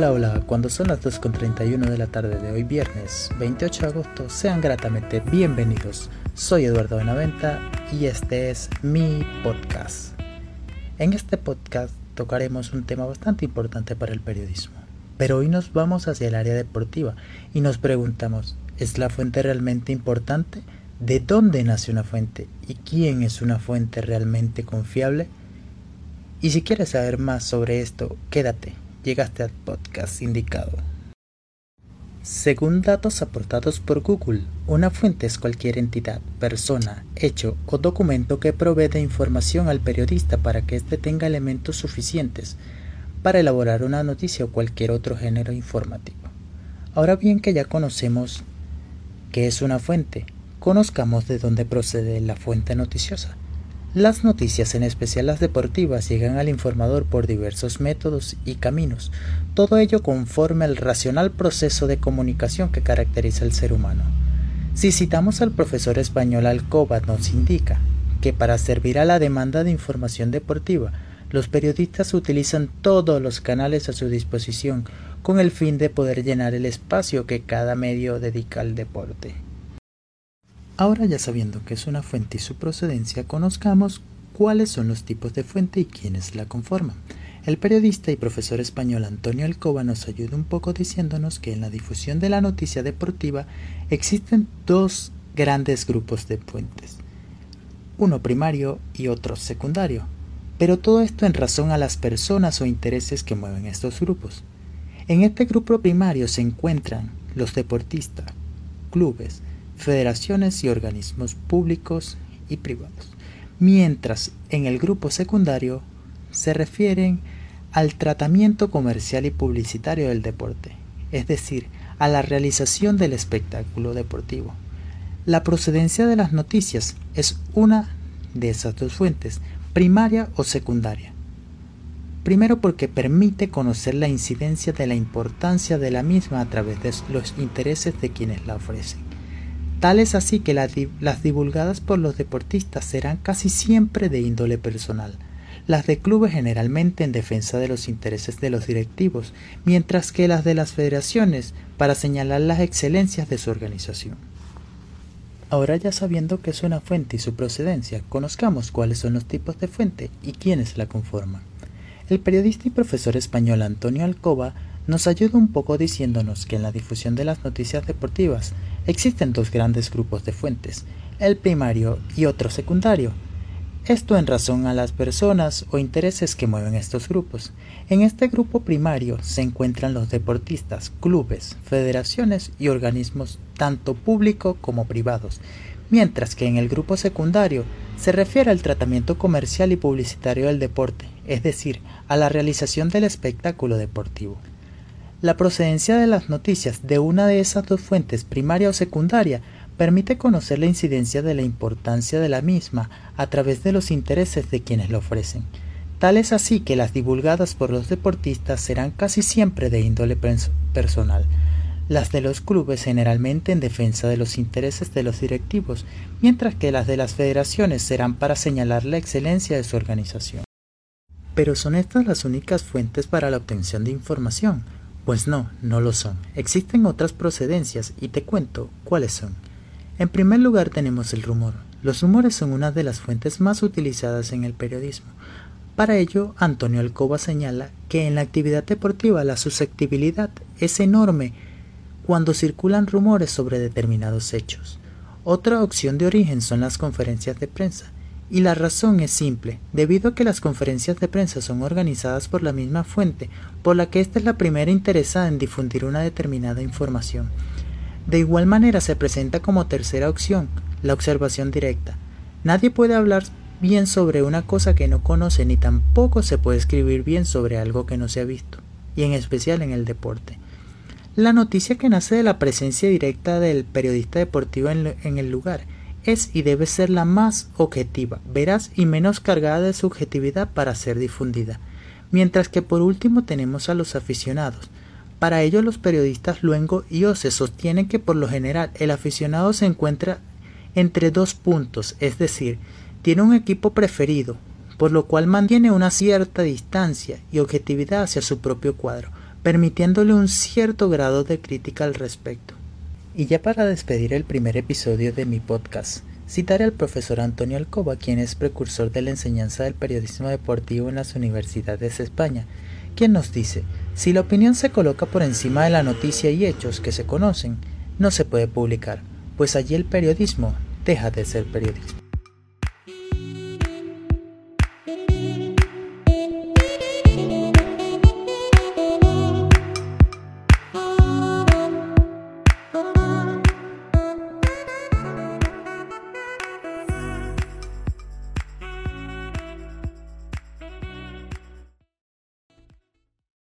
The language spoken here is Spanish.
Hola, hola, cuando son las 2.31 de la tarde de hoy viernes 28 de agosto, sean gratamente bienvenidos. Soy Eduardo Benaventa y este es mi podcast. En este podcast tocaremos un tema bastante importante para el periodismo, pero hoy nos vamos hacia el área deportiva y nos preguntamos, ¿es la fuente realmente importante? ¿De dónde nace una fuente? ¿Y quién es una fuente realmente confiable? Y si quieres saber más sobre esto, quédate, llegaste al podcast indicado. Según datos aportados por Google, una fuente es cualquier entidad, persona, hecho o documento que provee de información al periodista para que éste tenga elementos suficientes para elaborar una noticia o cualquier otro género informativo. Ahora bien que ya conocemos qué es una fuente, conozcamos de dónde procede la fuente noticiosa. Las noticias, en especial las deportivas, llegan al informador por diversos métodos y caminos, todo ello conforme al racional proceso de comunicación que caracteriza al ser humano. Si citamos al profesor español Alcoba, nos indica que para servir a la demanda de información deportiva, los periodistas utilizan todos los canales a su disposición con el fin de poder llenar el espacio que cada medio dedica al deporte. Ahora ya sabiendo qué es una fuente y su procedencia, conozcamos cuáles son los tipos de fuente y quiénes la conforman. El periodista y profesor español Antonio Alcoba nos ayuda un poco diciéndonos que en la difusión de la noticia deportiva existen dos grandes grupos de fuentes, uno primario y otro secundario, pero todo esto en razón a las personas o intereses que mueven estos grupos. En este grupo primario se encuentran los deportistas, clubes, federaciones y organismos públicos y privados, mientras en el grupo secundario se refieren al tratamiento comercial y publicitario del deporte, es decir, a la realización del espectáculo deportivo. La procedencia de las noticias es una de esas dos fuentes, primaria o secundaria. Primero porque permite conocer la incidencia de la importancia de la misma a través de los intereses de quienes la ofrecen. Tal es así que las, divulgadas por los deportistas serán casi siempre de índole personal, las de clubes generalmente en defensa de los intereses de los directivos, mientras que las de las federaciones para señalar las excelencias de su organización. Ahora ya sabiendo qué es una fuente y su procedencia, conozcamos cuáles son los tipos de fuente y quiénes la conforman. El periodista y profesor español Antonio Alcoba nos ayuda un poco diciéndonos que en la difusión de las noticias deportivas existen dos grandes grupos de fuentes, el primario y otro secundario. Esto en razón a las personas o intereses que mueven estos grupos. En este grupo primario se encuentran los deportistas, clubes, federaciones y organismos tanto públicos como privados, mientras que en el grupo secundario se refiere al tratamiento comercial y publicitario del deporte, es decir, a la realización del espectáculo deportivo. La procedencia de las noticias de una de esas dos fuentes, primaria o secundaria, permite conocer la incidencia de la importancia de la misma a través de los intereses de quienes la ofrecen. Tal es así que las divulgadas por los deportistas serán casi siempre de índole personal, las de los clubes generalmente en defensa de los intereses de los directivos, mientras que las de las federaciones serán para señalar la excelencia de su organización. Pero ¿son estas las únicas fuentes para la obtención de información? Pues no, no lo son. Existen otras procedencias y te cuento cuáles son. En primer lugar tenemos el rumor. Los rumores son una de las fuentes más utilizadas en el periodismo. Para ello, Antonio Alcoba señala que en la actividad deportiva la susceptibilidad es enorme cuando circulan rumores sobre determinados hechos. Otra opción de origen son las conferencias de prensa, y la razón es simple, debido a que las conferencias de prensa son organizadas por la misma fuente, por la que ésta es la primera interesada en difundir una determinada información. De igual manera se presenta como tercera opción la observación directa. Nadie puede hablar bien sobre una cosa que no conoce ni tampoco se puede escribir bien sobre algo que no se ha visto, y en especial en el deporte. La noticia que nace de la presencia directa del periodista deportivo en, el lugar es y debe ser la más objetiva, veraz y menos cargada de subjetividad para ser difundida. Mientras que por último tenemos a los aficionados. Para ello los periodistas Luengo y Ose sostienen que por lo general el aficionado se encuentra entre dos puntos, es decir, tiene un equipo preferido, por lo cual mantiene una cierta distancia y objetividad hacia su propio cuadro, permitiéndole un cierto grado de crítica al respecto. Y ya para despedir el primer episodio de mi podcast, citaré al profesor Antonio Alcoba, quien es precursor de la enseñanza del periodismo deportivo en las universidades de España, quien nos dice, si la opinión se coloca por encima de la noticia y hechos que se conocen, no se puede publicar, pues allí el periodismo deja de ser periodismo.